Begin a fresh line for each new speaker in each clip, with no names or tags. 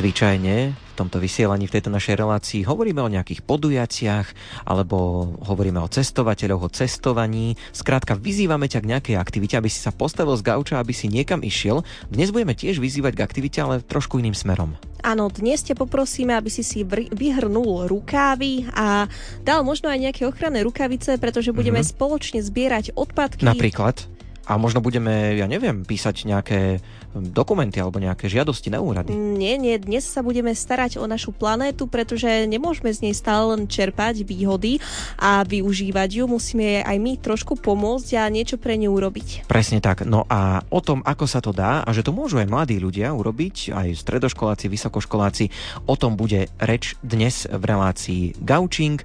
Zvyčajne v tomto vysielaní, v tejto našej relácii hovoríme o nejakých podujatiach alebo hovoríme o cestovateľoch, o cestovaní. Skrátka, vyzývame ťa k nejakej aktivite, aby si sa postavil z gauča, aby si niekam išiel. Dnes budeme tiež vyzývať k aktivite, ale trošku iným smerom.
Áno, dnes ťa poprosíme, aby si si vyhrnul rukávy a dal možno aj nejaké ochranné rukavice, pretože budeme mm-hmm. spoločne zbierať odpadky.
Napríklad? A možno budeme, ja neviem, písať nejaké dokumenty alebo nejaké žiadosti na úrady.
Nie, nie, dnes sa budeme starať o našu planétu, pretože nemôžeme z nej stále len čerpať výhody a využívať ju. Musíme aj my trošku pomôcť a niečo pre ňu urobiť.
Presne tak. No a o tom, ako sa to dá a že to môžu aj mladí ľudia urobiť, aj stredoškoláci, vysokoškoláci, o tom bude reč dnes v relácii Gaučing,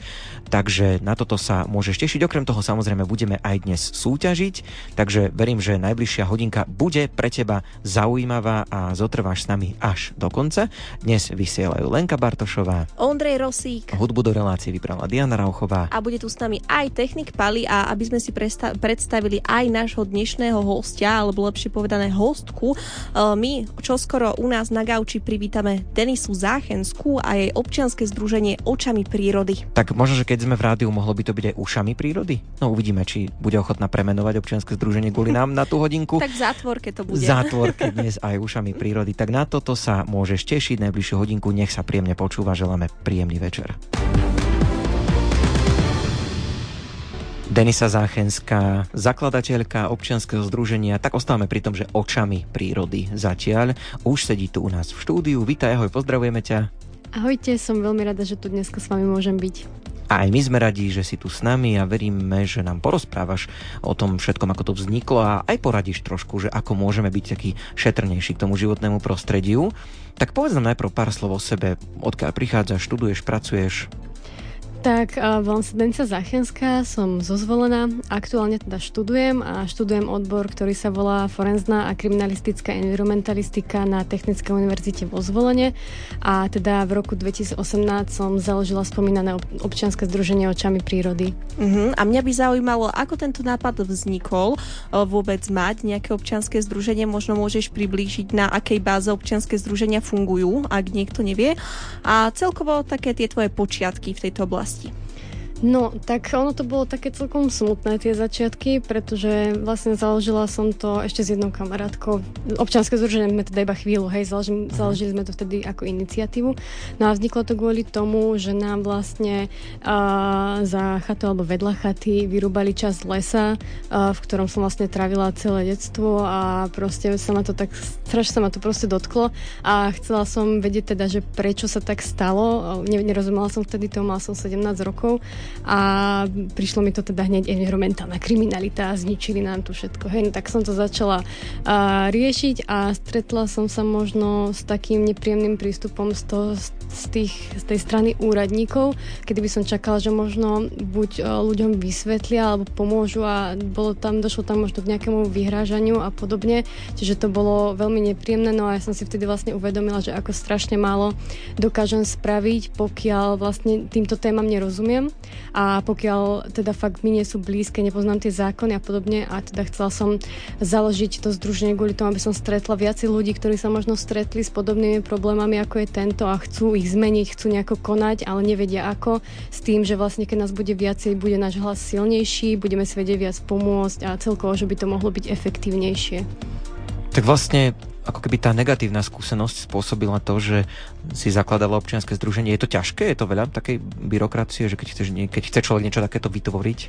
takže na toto sa môžeš tešiť. Okrem toho samozrejme budeme aj dnes súťažiť, takže verím, že najbližšia hodinka bude pre teba zaujímavá a zotrváš s nami až do konca. Dnes vysielajú Lenka Bartošová,
Ondrej Rosík,
hudbu do relácie vybrala Diana Rauchová
a bude tu s nami aj technik Pali a aby sme si presta- predstavili aj nášho dnešného hostia, alebo lepšie povedané hostku, e, my čoskoro u nás na Gauči privítame Denisu Záchenskú a jej občianske združenie Očami prírody.
Tak možno, že keď sme v rádiu, mohlo by to byť aj ušami prírody? No uvidíme, či bude ochotná premenovať občianske združenie kvôli nám na tú hodinku.
tak v zátvorke to bude.
Zátvorke dnes aj ušami prírody. Tak na toto sa môžeš tešiť najbližšiu hodinku. Nech sa príjemne počúva. Želáme príjemný večer. Denisa Záchenská, zakladateľka občianskeho združenia, tak ostávame pri tom, že očami prírody zatiaľ. Už sedí tu u nás v štúdiu. Vítaj, ahoj, pozdravujeme ťa.
Ahojte, som veľmi rada, že tu dnes s vami môžem byť.
A aj my sme radi, že si tu s nami a veríme, že nám porozprávaš o tom všetkom, ako to vzniklo a aj poradíš trošku, že ako môžeme byť taký šetrnejší k tomu životnému prostrediu. Tak povedz nám najprv pár slov o sebe, odkiaľ prichádzaš, študuješ, pracuješ.
Tak, volám sa Denica Zachenská, som zozvolená, aktuálne teda študujem a študujem odbor, ktorý sa volá Forenzná a kriminalistická environmentalistika na Technickej univerzite vo Zvolene a teda v roku 2018 som založila spomínané občianske združenie Očami prírody.
Uh-huh. A mňa by zaujímalo, ako tento nápad vznikol vôbec mať nejaké občianske združenie, možno môžeš priblížiť, na akej báze občianske združenia fungujú, ak niekto nevie a celkovo také tie tvoje počiatky v tejto oblasti oblasti?
No, tak ono to bolo také celkom smutné tie začiatky, pretože vlastne založila som to ešte s jednou kamarátkou. Občianske združenie sme teda iba chvíľu, hej, založili, mhm. založili sme to vtedy ako iniciatívu. No a vzniklo to kvôli tomu, že nám vlastne uh, za chatu alebo vedľa chaty vyrúbali časť lesa, uh, v ktorom som vlastne trávila celé detstvo a proste sa ma to tak, strašne sa ma to proste dotklo a chcela som vedieť teda, že prečo sa tak stalo. Nerozumela som vtedy tomu, mal som 17 rokov a prišlo mi to teda hneď environmentálna kriminalita a zničili nám tu všetko. Hej, no, tak som to začala uh, riešiť a stretla som sa možno s takým nepríjemným prístupom z, toho, z, tých, z tej strany úradníkov, kedy by som čakala, že možno buď uh, ľuďom vysvetlia alebo pomôžu a bolo tam, došlo tam možno k nejakému vyhrážaniu a podobne. Čiže to bolo veľmi nepríjemné, no a ja som si vtedy vlastne uvedomila, že ako strašne málo dokážem spraviť, pokiaľ vlastne týmto témam nerozumiem a pokiaľ teda fakt mi nie sú blízke, nepoznám tie zákony a podobne a teda chcela som založiť to združenie kvôli tomu, aby som stretla viacej ľudí, ktorí sa možno stretli s podobnými problémami ako je tento a chcú ich zmeniť, chcú nejako konať, ale nevedia ako, s tým, že vlastne keď nás bude viacej, bude náš hlas silnejší, budeme si vedieť viac pomôcť a celkovo, že by to mohlo byť efektívnejšie.
Tak vlastne ako keby tá negatívna skúsenosť spôsobila to, že si zakladala občianske združenie. Je to ťažké? Je to veľa takej byrokracie, že keď, chceš, keď chce človek niečo takéto vytvoriť?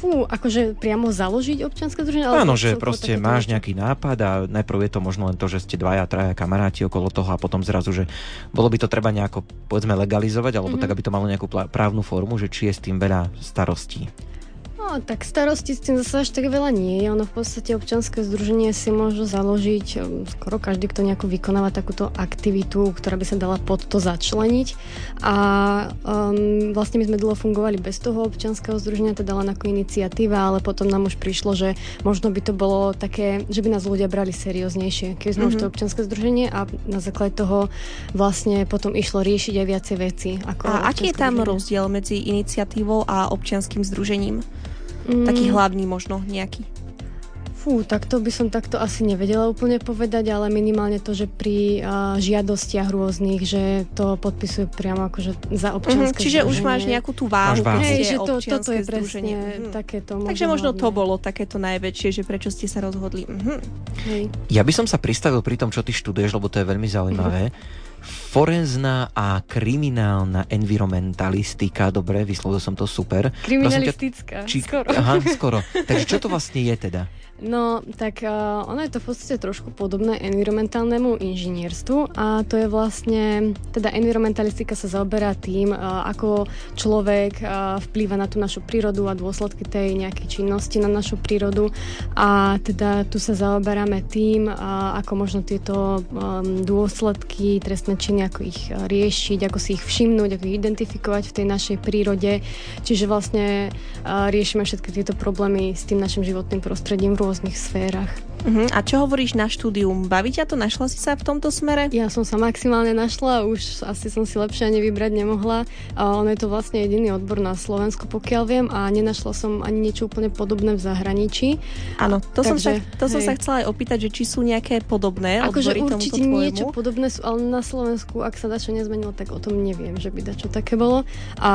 Fú, akože priamo založiť občianske združenie?
Áno, že proste máš niečo? nejaký nápad a najprv je to možno len to, že ste dvaja, traja kamaráti okolo toho a potom zrazu, že bolo by to treba nejako, povedzme, legalizovať, alebo mm-hmm. tak, aby to malo nejakú právnu formu, že či je s tým veľa starostí.
No, tak starosti s tým zase až tak veľa nie je. Ono v podstate občanské združenie si môže založiť um, skoro každý, kto nejako vykonáva takúto aktivitu, ktorá by sa dala pod to začleniť. A um, vlastne my sme dlho fungovali bez toho občanského združenia, teda len ako iniciatíva, ale potom nám už prišlo, že možno by to bolo také, že by nás ľudia brali serióznejšie, keď sme mm-hmm. už to mhm. občanské združenie a na základe toho vlastne potom išlo riešiť aj viacej veci.
Ako a aký je tam združenie? rozdiel medzi iniciatívou a občianským združením? Mm. Taký hlavný možno nejaký.
Fú, tak to by som takto asi nevedela úplne povedať, ale minimálne to, že pri uh, žiadostiach rôznych, že to podpisuje priamo akože za občianske mm-hmm,
Čiže
združenie.
už máš nejakú tú váhu,
váhu.
Hej, že to, toto je
združenie.
presne
Mhm.
takéto.
Takže možno to
hlavné.
bolo takéto najväčšie, že prečo ste sa rozhodli. Mhm.
Hej.
Ja by som sa pristavil pri tom, čo ty študuješ, lebo to je veľmi zaujímavé. Forenzná a kriminálna environmentalistika, dobre, vyslovil som to super.
Kriminalistická,
Či,
skoro.
Aha, skoro. Takže čo to vlastne je teda?
No, tak uh, ono je to v podstate trošku podobné environmentálnemu inžinierstvu a to je vlastne, teda environmentalistika sa zaoberá tým, uh, ako človek uh, vplýva na tú našu prírodu a dôsledky tej nejakej činnosti na našu prírodu a teda tu sa zaoberáme tým, uh, ako možno tieto um, dôsledky, trestné činy, ako ich riešiť, ako si ich všimnúť, ako ich identifikovať v tej našej prírode. Čiže vlastne uh, riešime všetky tieto problémy s tým našim životným prostredím v rôznych sférach.
Mhm. A čo hovoríš na štúdium? Baví ťa to? Našla si sa v tomto smere?
Ja som sa maximálne našla, už asi som si lepšie ani vybrať nemohla. A ono je to vlastne jediný odbor na Slovensku, pokiaľ viem, a nenašla som ani niečo úplne podobné v zahraničí.
Áno, to, som sa,
Takže,
to som sa chcela aj opýtať, že či sú nejaké podobné
Akože
odbory tomuto
určite
tvojmu.
niečo podobné sú, ale na Slovensku, ak sa dačo nezmenilo, tak o tom neviem, že by dačo také bolo. A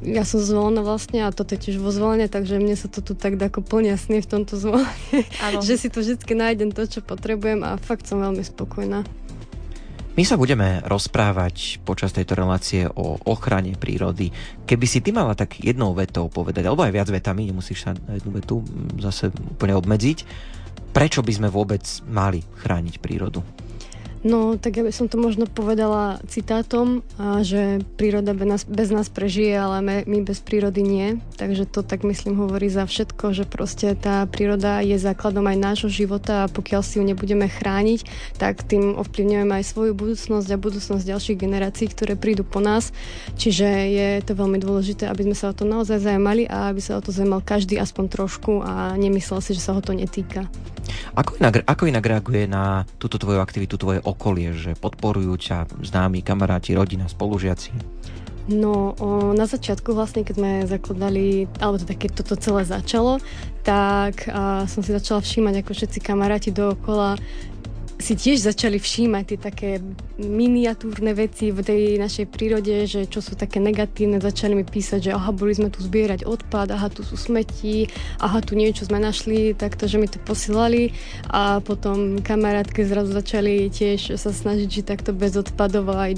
ja som zvolená vlastne a toto je tiež vo zvolenie, takže mne sa to tu tak ako plne v tomto zvolení,
Áno.
že si tu vždy nájdem to, čo potrebujem a fakt som veľmi spokojná.
My sa budeme rozprávať počas tejto relácie o ochrane prírody. Keby si ty mala tak jednou vetou povedať, alebo aj viac vetami, nemusíš sa na jednu vetu zase úplne obmedziť, prečo by sme vôbec mali chrániť prírodu?
No, tak ja by som to možno povedala citátom, že príroda bez nás, prežije, ale my, bez prírody nie. Takže to tak myslím hovorí za všetko, že proste tá príroda je základom aj nášho života a pokiaľ si ju nebudeme chrániť, tak tým ovplyvňujeme aj svoju budúcnosť a budúcnosť ďalších generácií, ktoré prídu po nás. Čiže je to veľmi dôležité, aby sme sa o to naozaj zaujímali a aby sa o to zaujímal každý aspoň trošku a nemyslel si, že sa ho to netýka.
Ako inak, ako inak reaguje na túto tvoju aktivitu tvoje okolie, že podporujú ťa známi, kamaráti, rodina, spolužiaci?
No, o, na začiatku vlastne, keď sme zakladali, alebo teda keď toto celé začalo, tak a, som si začala všímať, ako všetci kamaráti dookola si tiež začali všímať tie také miniatúrne veci v tej našej prírode, že čo sú také negatívne, začali mi písať, že aha, boli sme tu zbierať odpad, aha, tu sú smeti, aha, tu niečo sme našli, takto, že mi to posielali. A potom kamarátke zrazu začali tiež sa snažiť žiť takto bez odpadov a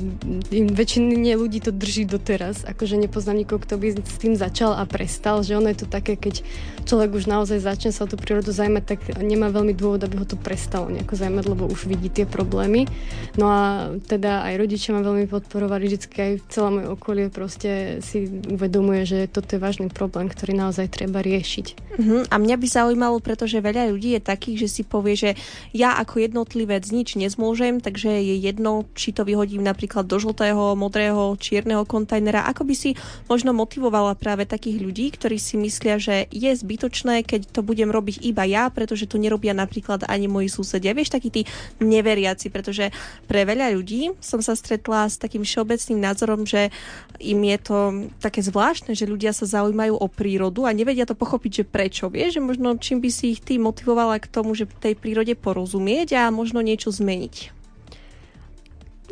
väčšine ľudí to drží doteraz, akože nepoznám nikoho, kto by s tým začal a prestal, že ono je to také, keď človek už naozaj začne sa o tú prírodu zaujímať, tak nemá veľmi dôvod, aby ho to prestalo nejako zaujímať, lebo už vidí tie problémy. No a teda aj rodičia ma veľmi podporovali, vždycky aj celé moje okolie proste si uvedomuje, že toto je vážny problém, ktorý naozaj treba riešiť.
Mhm. A mňa by zaujímalo, pretože veľa ľudí je takých, že si povie, že ja ako jednotlivec nič nezmôžem, takže je jedno, či to vyhodím napríklad do žltého, modrého, čierneho kontajnera. Ako by si možno motivovala práve takých ľudí, ktorí si myslia, že je zbytočné, keď to budem robiť iba ja, pretože to nerobia napríklad ani moji susedia. Vieš, takí tí neveriaci, pretože pre veľa ľudí som sa stretla s takým všeobecným názorom, že im je to také zvláštne, že ľudia sa zaujímajú o prírodu a nevedia to pochopiť, že prečo. Vieš, že možno čím by si ich ty motivovala k tomu, že tej prírode porozumieť a možno niečo zmeniť.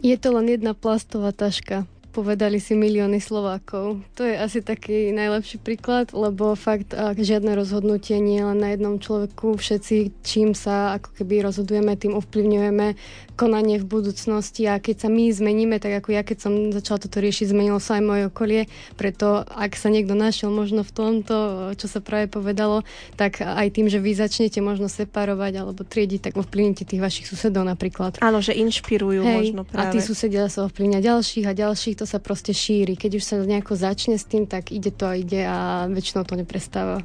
Je to len jedna plastová taška. Povedali si milióny Slovákov. To je asi taký najlepší príklad, lebo fakt ak žiadne rozhodnutie nie je len na jednom človeku. Všetci, čím sa ako keby rozhodujeme, tým ovplyvňujeme konanie v budúcnosti a keď sa my zmeníme, tak ako ja, keď som začala toto riešiť, zmenilo sa aj moje okolie, preto ak sa niekto našiel možno v tomto, čo sa práve povedalo, tak aj tým, že vy začnete možno separovať alebo triediť, tak ovplyvnite tých vašich susedov napríklad.
Áno, že inšpirujú
Hej,
možno
a
práve.
tí susedia sa ovplyvňa ďalších a ďalších, to sa proste šíri. Keď už sa nejako začne s tým, tak ide to a ide a väčšinou to neprestáva.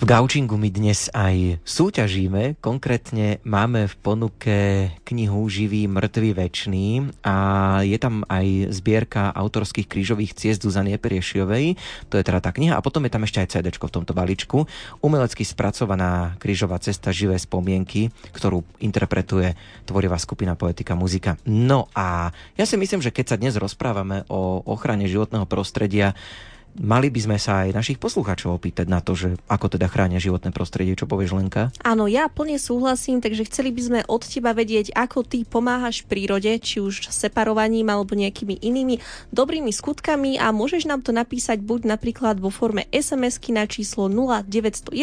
V Gaučingu my dnes aj súťažíme, konkrétne máme v ponuke knihu Živý, mŕtvý, večný a je tam aj zbierka autorských krížových ciest Zuzany Eperiešiovej, to je teda tá kniha. A potom je tam ešte aj CD v tomto balíčku, umelecky spracovaná krížová cesta Živé spomienky, ktorú interpretuje tvorivá skupina Poetika Muzika. No a ja si myslím, že keď sa dnes rozprávame o ochrane životného prostredia, Mali by sme sa aj našich poslucháčov opýtať na to, že ako teda chránia životné prostredie, čo povieš Lenka?
Áno, ja plne súhlasím, takže chceli by sme od teba vedieť, ako ty pomáhaš prírode, či už separovaním alebo nejakými inými dobrými skutkami a môžeš nám to napísať buď napríklad vo forme SMS-ky na číslo 0911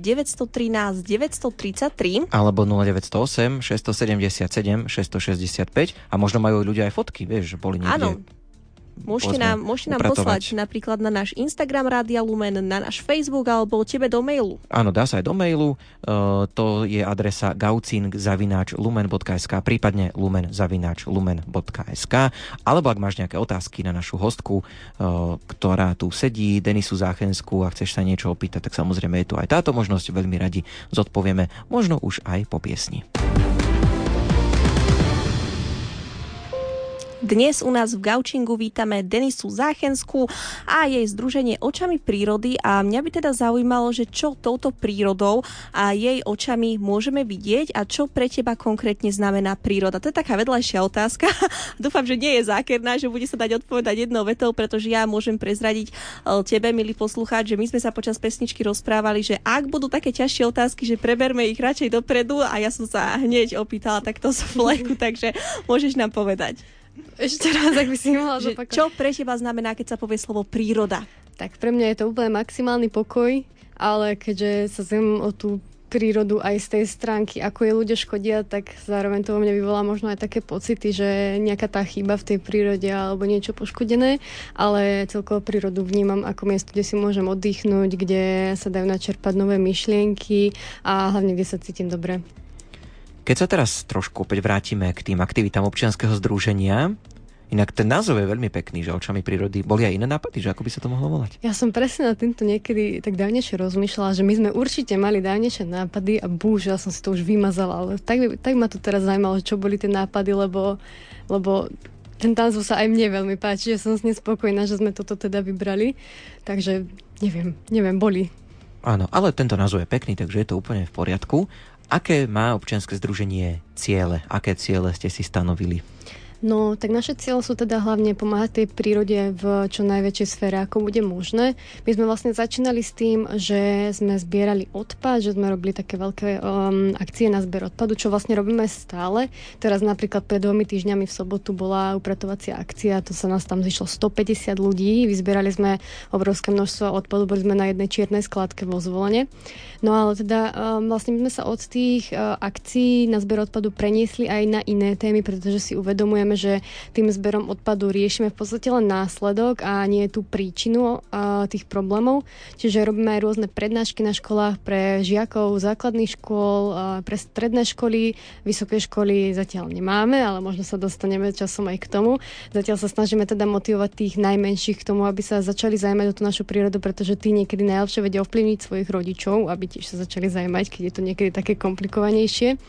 913 933
alebo 0908 677 665 a možno majú ľudia aj fotky, vieš, že boli niekde
Áno, Môžete nám, môžete nám poslať napríklad na náš Instagram Rádia Lumen, na náš Facebook alebo tebe do mailu.
Áno, dá sa aj do mailu. Uh, to je adresa gaucing.lumen.sk prípadne lumen.lumen.sk alebo ak máš nejaké otázky na našu hostku, uh, ktorá tu sedí, Denisu Záchenskú a chceš sa niečo opýtať, tak samozrejme je tu aj táto možnosť. Veľmi radi zodpovieme, možno už aj po piesni.
Dnes u nás v Gaučingu vítame Denisu Záchenskú a jej združenie Očami prírody a mňa by teda zaujímalo, že čo touto prírodou a jej očami môžeme vidieť a čo pre teba konkrétne znamená príroda. To je taká vedľajšia otázka. Dúfam, že nie je zákerná, že bude sa dať odpovedať jednou vetou, pretože ja môžem prezradiť e, tebe, milý poslucháč, že my sme sa počas pesničky rozprávali, že ak budú také ťažšie otázky, že preberme ich radšej dopredu a ja som sa hneď opýtala takto z fleku, takže môžeš nám povedať.
Ešte raz, ak by si mohla
že Čo pre teba znamená, keď sa povie slovo príroda?
Tak pre mňa je to úplne maximálny pokoj, ale keďže sa zem o tú prírodu aj z tej stránky, ako je ľudia škodia, tak zároveň to vo mne vyvolá možno aj také pocity, že nejaká tá chyba v tej prírode alebo niečo poškodené, ale celkovo prírodu vnímam ako miesto, kde si môžem oddychnúť, kde sa dajú načerpať nové myšlienky a hlavne, kde sa cítim dobre.
Keď sa teraz trošku opäť vrátime k tým aktivitám občianskeho združenia, Inak ten názov je veľmi pekný, že očami prírody. Boli aj iné nápady, že ako by sa to mohlo volať?
Ja som presne na týmto niekedy tak dávnejšie rozmýšľala, že my sme určite mali dávnejšie nápady a ja som si to už vymazala, ale tak, tak ma to teraz zaujímalo, čo boli tie nápady, lebo, lebo ten názov sa aj mne veľmi páči, že som s nespokojná, že sme toto teda vybrali. Takže neviem, neviem, boli.
Áno, ale tento názov je pekný, takže je to úplne v poriadku. Aké má občianske združenie ciele? Aké ciele ste si stanovili?
No, tak naše cieľe sú teda hlavne pomáhať tej prírode v čo najväčšej sfére, ako bude možné. My sme vlastne začínali s tým, že sme zbierali odpad, že sme robili také veľké um, akcie na zber odpadu, čo vlastne robíme stále. Teraz napríklad pred dvomi týždňami v sobotu bola upratovacia akcia, to sa nás tam zišlo 150 ľudí, vyzbierali sme obrovské množstvo odpadu, boli sme na jednej čiernej skladke vo zvolenie. No ale teda um, vlastne my sme sa od tých uh, akcií na zber odpadu preniesli aj na iné témy, pretože si uvedomujeme, že tým zberom odpadu riešime v podstate len následok a nie tú príčinu tých problémov. Čiže robíme aj rôzne prednášky na školách pre žiakov základných škôl, pre stredné školy, vysoké školy zatiaľ nemáme, ale možno sa dostaneme časom aj k tomu. Zatiaľ sa snažíme teda motivovať tých najmenších k tomu, aby sa začali zaujímať o tú našu prírodu, pretože tí niekedy najlepšie vedia ovplyvniť svojich rodičov, aby tiež sa začali zaujímať, keď je to niekedy také komplikovanejšie.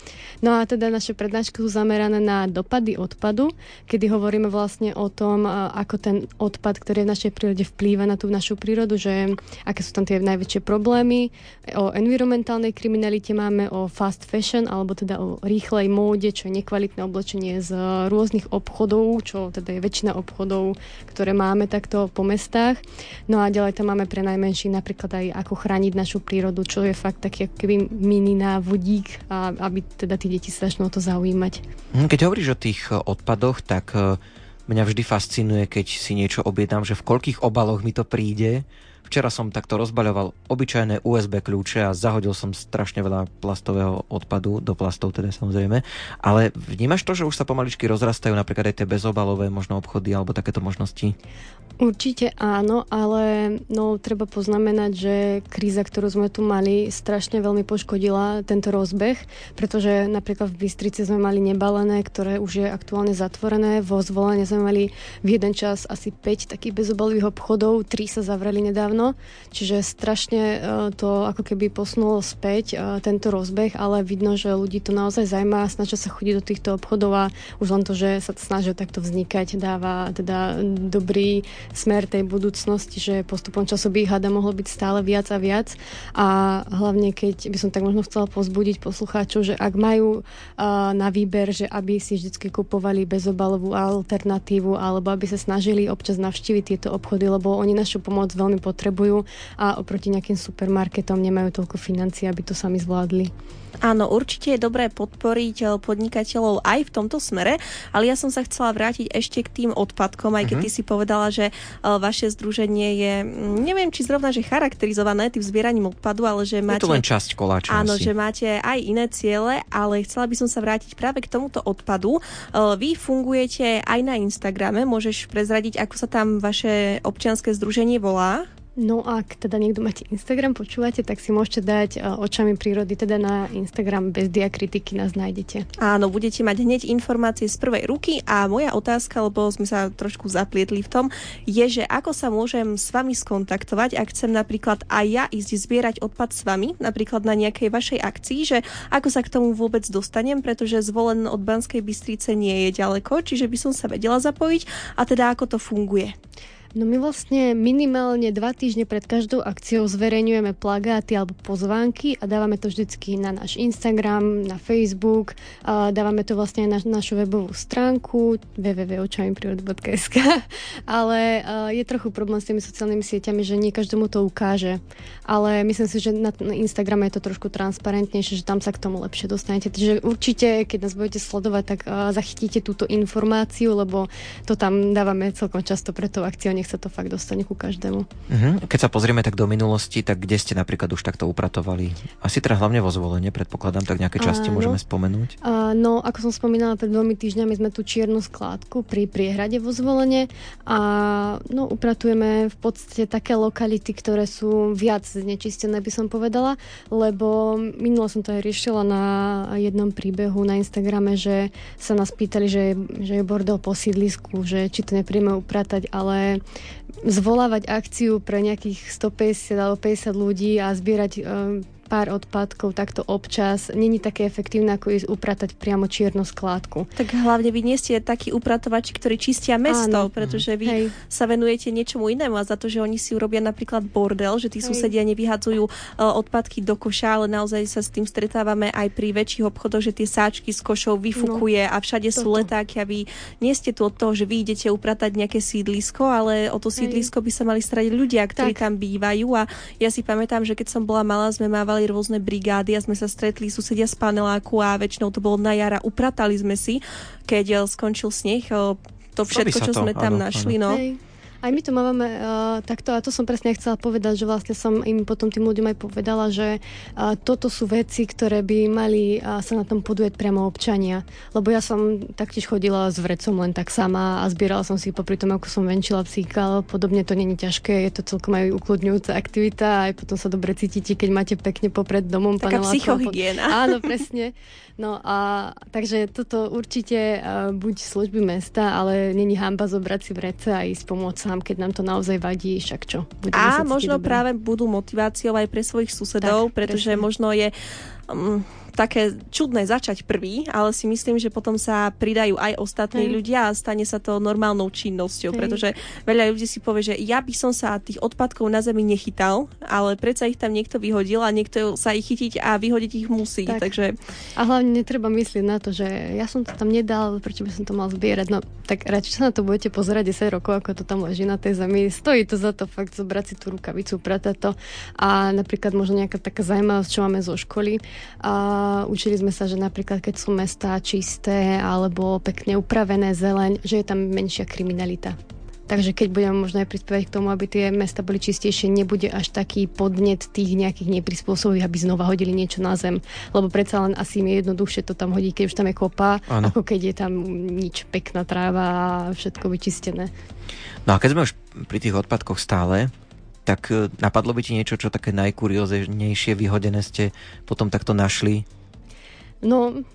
No a teda naše prednášky sú zamerané na dopady odpadu, kedy hovoríme vlastne o tom, ako ten odpad, ktorý je v našej prírode, vplýva na tú našu prírodu, že aké sú tam tie najväčšie problémy. O environmentálnej kriminalite máme o fast fashion, alebo teda o rýchlej móde, čo je nekvalitné oblečenie z rôznych obchodov, čo teda je väčšina obchodov, ktoré máme takto po mestách. No a ďalej tam máme pre najmenší napríklad aj ako chrániť našu prírodu, čo je fakt taký keby mini návodík, aby teda tí deti začnú o to zaujímať.
Hm, keď hovoríš o tých odpadoch, obchodoch, tak e, mňa vždy fascinuje, keď si niečo objednám, že v koľkých obaloch mi to príde. Včera som takto rozbaľoval obyčajné USB kľúče a zahodil som strašne veľa plastového odpadu, do plastov teda samozrejme. Ale vnímaš to, že už sa pomaličky rozrastajú napríklad aj tie bezobalové možno obchody alebo takéto možnosti?
Určite áno, ale no, treba poznamenať, že kríza, ktorú sme tu mali, strašne veľmi poškodila tento rozbeh, pretože napríklad v Bystrici sme mali nebalené, ktoré už je aktuálne zatvorené. Vo zvolenie sme mali v jeden čas asi 5 takých bezobalových obchodov, 3 sa zavreli nedávno nedávno, čiže strašne uh, to ako keby posunulo späť uh, tento rozbeh, ale vidno, že ľudí to naozaj zaujíma, snažia sa chodiť do týchto obchodov a už len to, že sa snažia takto vznikať, dáva teda dobrý smer tej budúcnosti, že postupom času by ich hada mohlo byť stále viac a viac. A hlavne keď by som tak možno chcela pozbudiť poslucháčov, že ak majú uh, na výber, že aby si vždy kupovali bezobalovú alternatívu alebo aby sa snažili občas navštíviť tieto obchody, lebo oni našu pomoc veľmi potrebujú a oproti nejakým supermarketom nemajú toľko financií, aby to sami zvládli.
Áno, určite je dobré podporiť eh, podnikateľov aj v tomto smere, ale ja som sa chcela vrátiť ešte k tým odpadkom, aj keď uh-huh. ty si povedala, že eh, vaše združenie je, mm, neviem, či zrovna, že charakterizované tým zbieraním odpadu, ale že máte...
Je to len časť koláča.
Áno,
asi.
že máte aj iné ciele, ale chcela by som sa vrátiť práve k tomuto odpadu. Eh, vy fungujete aj na Instagrame, môžeš prezradiť, ako sa tam vaše občianske združenie volá?
No ak teda niekto máte Instagram, počúvate, tak si môžete dať uh, očami prírody, teda na Instagram bez diakritiky nás nájdete.
Áno, budete mať hneď informácie z prvej ruky a moja otázka, lebo sme sa trošku zaplietli v tom, je, že ako sa môžem s vami skontaktovať, ak chcem napríklad aj ja ísť zbierať odpad s vami, napríklad na nejakej vašej akcii, že ako sa k tomu vôbec dostanem, pretože zvolen od Banskej Bystrice nie je ďaleko, čiže by som sa vedela zapojiť a teda ako to funguje.
No my vlastne minimálne dva týždne pred každou akciou zverejňujeme plagáty alebo pozvánky a dávame to vždycky na náš Instagram, na Facebook, a dávame to vlastne aj na našu webovú stránku www.očamiprirody.sk ale je trochu problém s tými sociálnymi sieťami, že nie každému to ukáže. Ale myslím si, že na, Instagrame je to trošku transparentnejšie, že tam sa k tomu lepšie dostanete. Takže určite, keď nás budete sledovať, tak zachytíte túto informáciu, lebo to tam dávame celkom často pre tú akciu nech sa to fakt dostane ku každému.
Uh-huh. Keď sa pozrieme tak do minulosti, tak kde ste napríklad už takto upratovali? Asi teda hlavne vo zvolenie, predpokladám, tak nejaké časti Áno. môžeme spomenúť?
Uh, no, ako som spomínala, pred dvomi týždňami sme tú čiernu skládku pri priehrade vo zvolenie a no, upratujeme v podstate také lokality, ktoré sú viac znečistené, by som povedala, lebo minulo som to aj riešila na jednom príbehu na Instagrame, že sa nás pýtali, že, že je bordel po sídlisku, že či to nepríjeme upratať, ale zvolávať akciu pre nejakých 150 alebo 50 ľudí a zbierať pár odpadkov takto občas není také efektívne, ako ísť upratať priamo čiernu skládku.
Tak hlavne vy nie ste takí upratovači, ktorí čistia mesto, Áno. pretože vy Hej. sa venujete niečomu inému a za to, že oni si urobia napríklad bordel, že tí Hej. susedia nevyhadzujú uh, odpadky do koša, ale naozaj sa s tým stretávame aj pri väčších obchodoch, že tie sáčky z košov vyfukuje no, a všade toto. sú letáky a vy nie ste tu od toho, že vy idete upratať nejaké sídlisko, ale o to sídlisko by sa mali starať ľudia, ktorí tak. tam bývajú a ja si pamätám, že keď som bola malá, sme mávali mávali rôzne brigády a sme sa stretli susedia z paneláku a väčšinou to bolo na jara. Upratali sme si, keď eh, skončil sneh, eh, to všetko, čo to, sme tam áno, našli. Áno. No. Hej.
Aj my to máme uh, takto a to som presne chcela povedať, že vlastne som im potom tým ľuďom aj povedala, že uh, toto sú veci, ktoré by mali uh, sa na tom podujať priamo občania. Lebo ja som taktiež chodila s vrecom len tak sama a zbierala som si popri tom, ako som venčila psíka, podobne to není ťažké, je to celkom aj ukludňujúca aktivita a aj potom sa dobre cítite, keď máte pekne popred domom.
Taká psychohygiena.
Pod... Áno, presne. No a takže toto určite uh, buď služby mesta, ale není hamba zobrať si vrece a ísť pomôcť nám, keď nám to naozaj vadí, však čo.
A možno práve budú motiváciou aj pre svojich susedov, tak, pretože presne. možno je um, také čudné začať prvý, ale si myslím, že potom sa pridajú aj ostatní Hej. ľudia a stane sa to normálnou činnosťou, Hej. pretože veľa ľudí si povie, že ja by som sa tých odpadkov na zemi nechytal, ale predsa ich tam niekto vyhodil a niekto sa ich chytiť a vyhodiť ich musí. Tak. Takže...
A hlavne netreba myslieť na to, že ja som to tam nedal, prečo by som to mal zbierať. No tak radšej sa na to budete pozerať 10 rokov, ako to tam leží na tej zemi. Stojí to za to fakt zobrať si tú rukavicu, pratať to a napríklad možno nejaká taká zaujímavosť, čo máme zo školy. A učili sme sa, že napríklad keď sú mestá čisté alebo pekne upravené zeleň, že je tam menšia kriminalita. Takže keď budeme možno aj prispievať k tomu, aby tie mesta boli čistejšie, nebude až taký podnet tých nejakých neprispôsobých, aby znova hodili niečo na zem. Lebo predsa len asi mi je jednoduchšie to tam hodiť, keď už tam je kopa, ano. ako keď je tam nič pekná tráva a všetko vyčistené.
No a keď sme už pri tých odpadkoch stále, tak e, napadlo by ti niečo, čo také najkurióznejšie vyhodené ste potom takto našli?
No,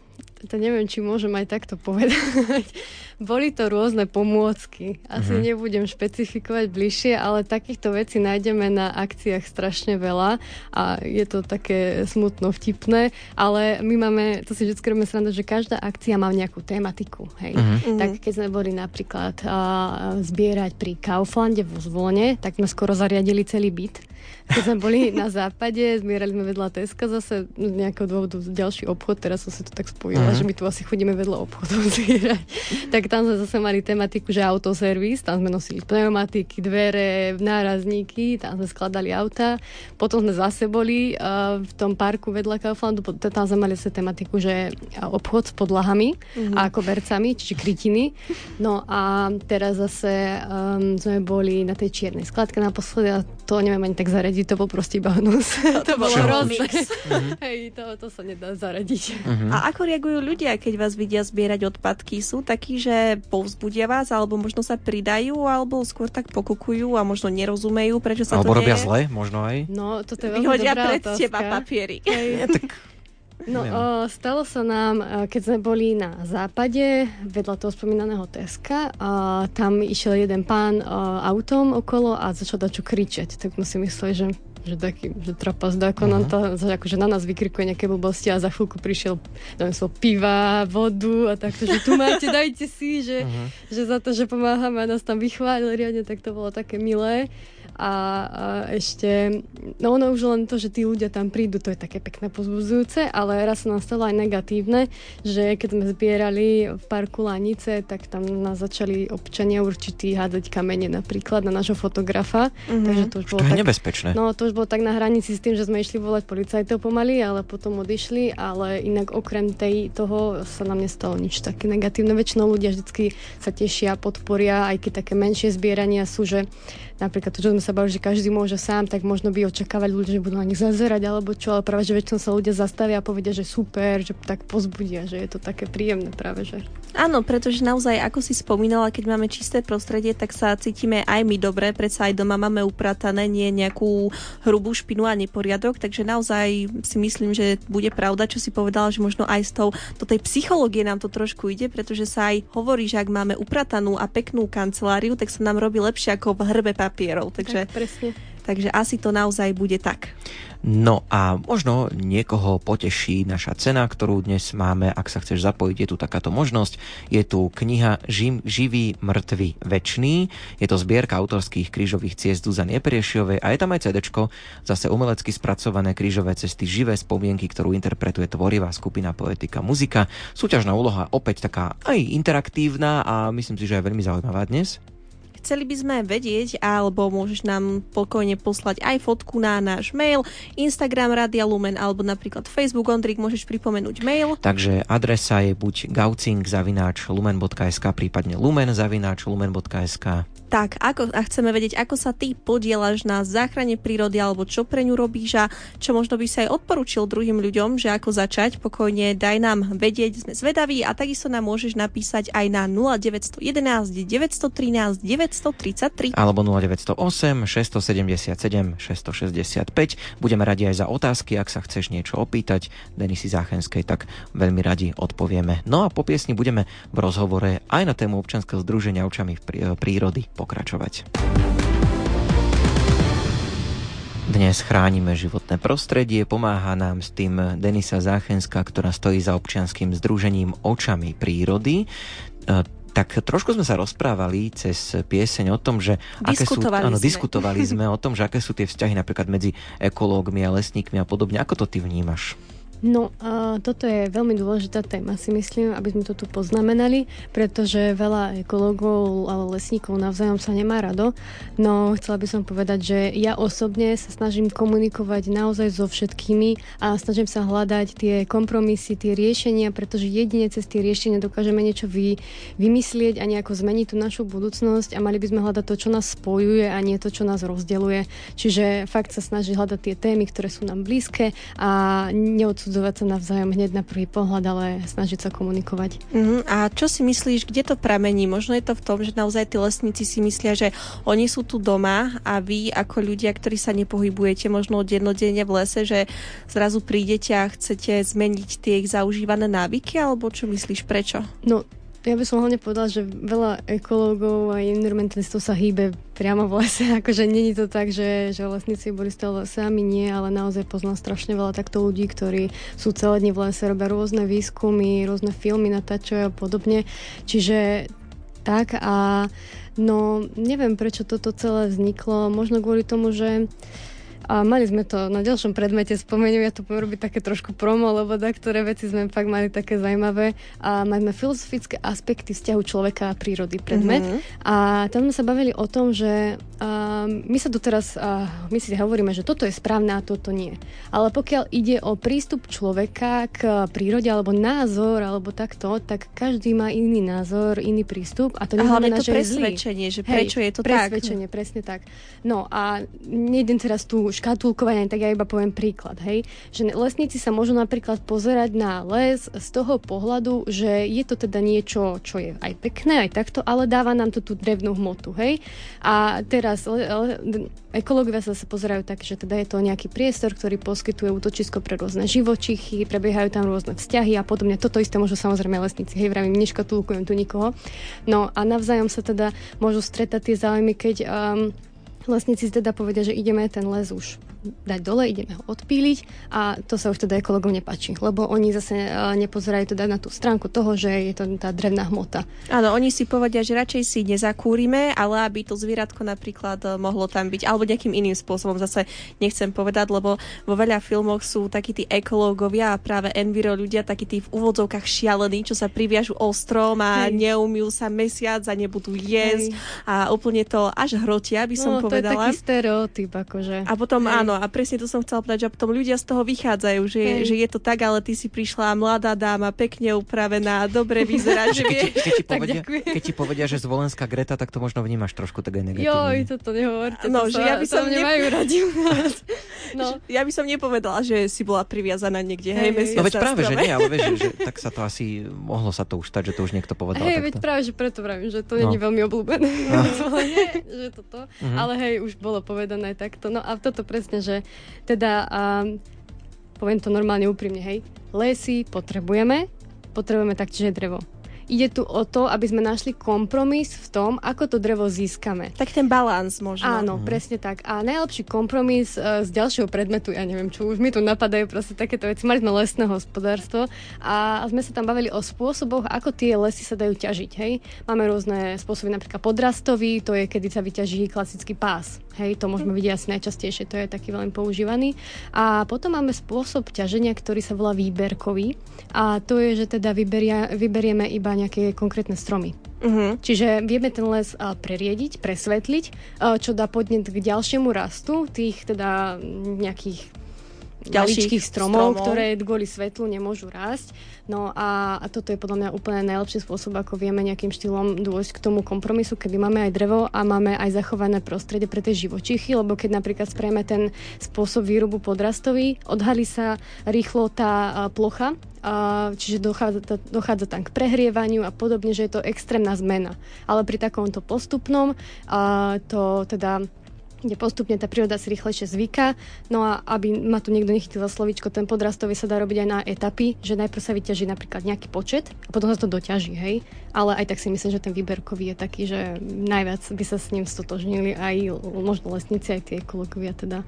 to neviem, či môžem aj takto povedať. Boli to rôzne pomôcky. Asi uh-huh. nebudem špecifikovať bližšie, ale takýchto vecí nájdeme na akciách strašne veľa a je to také smutno vtipné, ale my máme, to si vždy robíme sranda, že každá akcia má nejakú tematiku. Hej. Uh-huh. Tak keď sme boli napríklad uh, zbierať pri Kauflande vo Zvone, tak sme skoro zariadili celý byt keď sme boli na západe, zbierali sme vedľa Teska zase z nejakého dôvodu ďalší obchod, teraz som si to tak spojila, uh-huh. že my tu asi chodíme vedľa obchodov zbierať. tak tam sme zase mali tematiku, že autoservis, tam sme nosili pneumatiky, dvere, nárazníky, tam sme skladali auta. Potom sme zase boli uh, v tom parku vedľa Kauflandu, tam sme mali zase tematiku, že obchod s podlahami uh-huh. a kobercami, čiže krytiny. No a teraz zase um, sme boli na tej čiernej skladke naposledy a to neviem ani tak zaradiť, to bol proste iba hnus. to bolo hrozné. Uh-huh. Hej, to, to sa nedá zaradiť.
Uh-huh. A ako reagujú ľudia, keď vás vidia zbierať odpadky? Sú takí, že povzbudia vás, alebo možno sa pridajú, alebo skôr tak pokukujú a možno nerozumejú, prečo sa
alebo
to
robia deje? zle, možno aj?
No, toto je veľmi
Vyhodia
dobrá
pred
otázka.
teba papiery.
Hej.
Ja, tak
No, o, stalo sa nám, keď sme boli na západe, vedľa toho spomínaného Teska, a tam išiel jeden pán o, autom okolo a začal dačo kričať. Tak sme si mysleli, že že taký, že trapas ako uh-huh. akože na nás vykrikuje nejaké blbosti a za chvíľku prišiel donesol piva, vodu a takto, že tu máte, dajte si, že, uh-huh. že za to, že pomáhame a nás tam vychválil riadne, tak to bolo také milé a, a ešte, no ono už len to, že tí ľudia tam prídu, to je také pekné pozbudzujúce, ale raz sa nám stalo aj negatívne, že keď sme zbierali v parku Lanice, tak tam nás začali občania určitý hádzať kamene napríklad na nášho fotografa.
Mm-hmm. Takže to už bolo to je tak, nebezpečné.
No to už bolo tak na hranici s tým, že sme išli volať policajtov pomaly, ale potom odišli, ale inak okrem tej, toho sa nám nestalo nič také negatívne. Väčšinou ľudia vždy sa tešia, podporia, aj keď také menšie zbierania sú, že napríklad to, čo sme sa bavili, že každý môže sám, tak možno by očakávali ľudia, že budú na nich zazerať alebo čo, ale práve, že väčšinou sa ľudia zastavia a povedia, že super, že tak pozbudia, že je to také príjemné práve, že.
Áno, pretože naozaj, ako si spomínala, keď máme čisté prostredie, tak sa cítime aj my dobre, predsa aj doma máme upratané, nie nejakú hrubú špinu a neporiadok, takže naozaj si myslím, že bude pravda, čo si povedala, že možno aj s tou, do tej psychológie nám to trošku ide, pretože sa aj hovorí, že ak máme upratanú a peknú kanceláriu, tak sa nám robí lepšie ako v hrbe papierov. Takže,
tak, presne.
takže asi to naozaj bude tak.
No a možno niekoho poteší naša cena, ktorú dnes máme. Ak sa chceš zapojiť, je tu takáto možnosť. Je tu kniha Žim, Živý, mŕtvy, večný. Je to zbierka autorských krížových ciest Zuzany Eperiešiovej a je tam aj CD, zase umelecky spracované krížové cesty, živé spomienky, ktorú interpretuje tvorivá skupina Poetika Muzika. Súťažná úloha opäť taká aj interaktívna a myslím si, že je veľmi zaujímavá dnes.
Chceli by sme vedieť, alebo môžeš nám pokojne poslať aj fotku na náš mail, Instagram Radia Lumen, alebo napríklad Facebook. Ondrik, môžeš pripomenúť mail.
Takže adresa je buď gaucing zavináč lumen.sk, prípadne lumen zavináč lumen.sk.
Tak, ako, a chceme vedieť, ako sa ty podielaš na záchrane prírody, alebo čo pre ňu robíš a čo možno by sa aj odporučil druhým ľuďom, že ako začať, pokojne daj nám vedieť, sme zvedaví a takisto nám môžeš napísať aj na 0911 913 933
alebo 0908 677 665. Budeme radi aj za otázky, ak sa chceš niečo opýtať Denisy Záchenskej, tak veľmi radi odpovieme. No a po piesni budeme v rozhovore aj na tému občanského združenia očami prírody pokračovať. Dnes chránime životné prostredie, pomáha nám s tým Denisa Záchenská, ktorá stojí za občianským združením Očami prírody. Tak trošku sme sa rozprávali cez pieseň o tom, že
aké sú, áno,
sme. diskutovali sme o tom, že aké sú tie vzťahy napríklad medzi ekológmi a lesníkmi a podobne. Ako to ty vnímaš?
No, a toto je veľmi dôležitá téma, si myslím, aby sme to tu poznamenali, pretože veľa ekológov a lesníkov navzájom sa nemá rado. No, chcela by som povedať, že ja osobne sa snažím komunikovať naozaj so všetkými a snažím sa hľadať tie kompromisy, tie riešenia, pretože jedine cez tie riešenia dokážeme niečo vy, vymyslieť a nejako zmeniť tú našu budúcnosť a mali by sme hľadať to, čo nás spojuje a nie to, čo nás rozdeluje. Čiže fakt sa snažiť hľadať tie témy, ktoré sú nám blízke a neodsúdiť neposudzovať sa navzájom hneď na prvý pohľad, ale snažiť sa komunikovať.
Uh-huh. A čo si myslíš, kde to pramení? Možno je to v tom, že naozaj tí lesníci si myslia, že oni sú tu doma a vy ako ľudia, ktorí sa nepohybujete možno dennodenne v lese, že zrazu prídete a chcete zmeniť tie ich zaužívané návyky, alebo čo myslíš, prečo?
No, ja by som hlavne povedala, že veľa ekológov a environmentalistov sa hýbe priamo v lese. Akože není to tak, že, že lesníci boli stále sami, nie, ale naozaj poznám strašne veľa takto ľudí, ktorí sú celé dni v lese, robia rôzne výskumy, rôzne filmy natáčajú a podobne. Čiže tak a no neviem, prečo toto celé vzniklo. Možno kvôli tomu, že a mali sme to na ďalšom predmete, spomeniem, ja to poviem robiť také trošku promo, lebo da, ktoré veci sme fakt mali také zaujímavé. A sme filozofické aspekty vzťahu človeka a prírody predmet. Mm-hmm. A tam sme sa bavili o tom, že uh, my sa doteraz, uh, my si hovoríme, že toto je správne a toto nie. Ale pokiaľ ide o prístup človeka k prírode alebo názor alebo takto, tak každý má iný názor, iný prístup a to neznamená,
že presvedčenie, že prečo Hej, je to
presvedčenie, tak. presne tak. No a nejdem teraz tu škatulkovania, tak ja iba poviem príklad, hej, že lesníci sa môžu napríklad pozerať na les z toho pohľadu, že je to teda niečo, čo je aj pekné, aj takto, ale dáva nám to tú drevnú hmotu, hej. A teraz le, le, ekológovia sa, pozerajú tak, že teda je to nejaký priestor, ktorý poskytuje útočisko pre rôzne živočichy, prebiehajú tam rôzne vzťahy a podobne. Toto isté môžu samozrejme lesníci, hej, vravím, neškatulkujem tu nikoho. No a navzájom sa teda môžu stretať tie záujmy, keď um, Lesníci teda povedia, že ideme ten les už dať dole, ideme ho odpíliť a to sa už teda ekologom nepáči, lebo oni zase e, nepozerajú teda na tú stránku toho, že je to tá drevná hmota.
Áno, oni si povedia, že radšej si nezakúrime, ale aby to zvieratko napríklad e, mohlo tam byť, alebo nejakým iným spôsobom zase nechcem povedať, lebo vo veľa filmoch sú takí tí ekológovia a práve enviro ľudia, takí tí v úvodzovkách šialení, čo sa priviažu ostrom a Hej. sa mesiac a nebudú jesť Hej. a úplne to až hrotia, by som
no,
povedala.
To je taký stereotyp, akože.
A potom Hej. áno, a presne to som chcela povedať, že potom ľudia z toho vychádzajú, že, že je to tak, ale ty si prišla mladá dáma, pekne upravená, dobre vyzerá, že vie.
Keď, keď, ti povedia, keď ti povedia, že zvolenská Greta, tak to možno vnímaš trošku tak aj negatívne.
Joj, toto nehovorte.
No, to že sa, ja by som
ne... nemajú radi
no. Ja by som nepovedala, že si bola priviazaná niekde, hej, hej
No veď práve, že nie, ale vieš, že, že, tak sa to asi, mohlo sa to už stať, že to už niekto povedal.
Hej, veď práve, že preto pravím, že to no. nie je veľmi obľúbené. No. že toto. Uh-huh. Ale hej, už bolo povedané takto. No a toto presne, že teda um, poviem to normálne úprimne, hej, lesy potrebujeme, potrebujeme taktiež drevo ide tu o to, aby sme našli kompromis v tom, ako to drevo získame.
Tak ten balans možno.
Áno, mm. presne tak. A najlepší kompromis uh, z ďalšieho predmetu, ja neviem, čo už mi tu napadajú proste takéto veci. Mali sme lesné hospodárstvo a sme sa tam bavili o spôsoboch, ako tie lesy sa dajú ťažiť. Hej? Máme rôzne spôsoby, napríklad podrastový, to je, kedy sa vyťaží klasický pás. Hej, to môžeme vidieť asi najčastejšie, to je taký veľmi používaný. A potom máme spôsob ťaženia, ktorý sa volá výberkový. A to je, že teda vyberia, vyberieme iba nejaké konkrétne stromy. Uh-huh. Čiže vieme ten les preriediť, presvetliť, čo dá podnet k ďalšiemu rastu tých teda nejakých ďalších stromov, stromov, ktoré kvôli svetlu nemôžu rásť. No a, a toto je podľa mňa úplne najlepší spôsob, ako vieme nejakým štýlom dôjsť k tomu kompromisu, kedy máme aj drevo a máme aj zachované prostredie pre tie živočichy, lebo keď napríklad sprejme ten spôsob výrobu podrastový, odhalí sa rýchlo tá plocha, čiže dochádza, dochádza tam k prehrievaniu a podobne, že je to extrémna zmena. Ale pri takomto postupnom to teda kde postupne tá príroda si rýchlejšie zvyká. No a aby ma tu niekto nechytil za slovičko, ten podrastový sa dá robiť aj na etapy, že najprv sa vyťaží napríklad nejaký počet a potom sa to doťaží, hej. Ale aj tak si myslím, že ten výberkový je taký, že najviac by sa s ním stotožnili aj možno lesníci, aj tie ekológovia teda.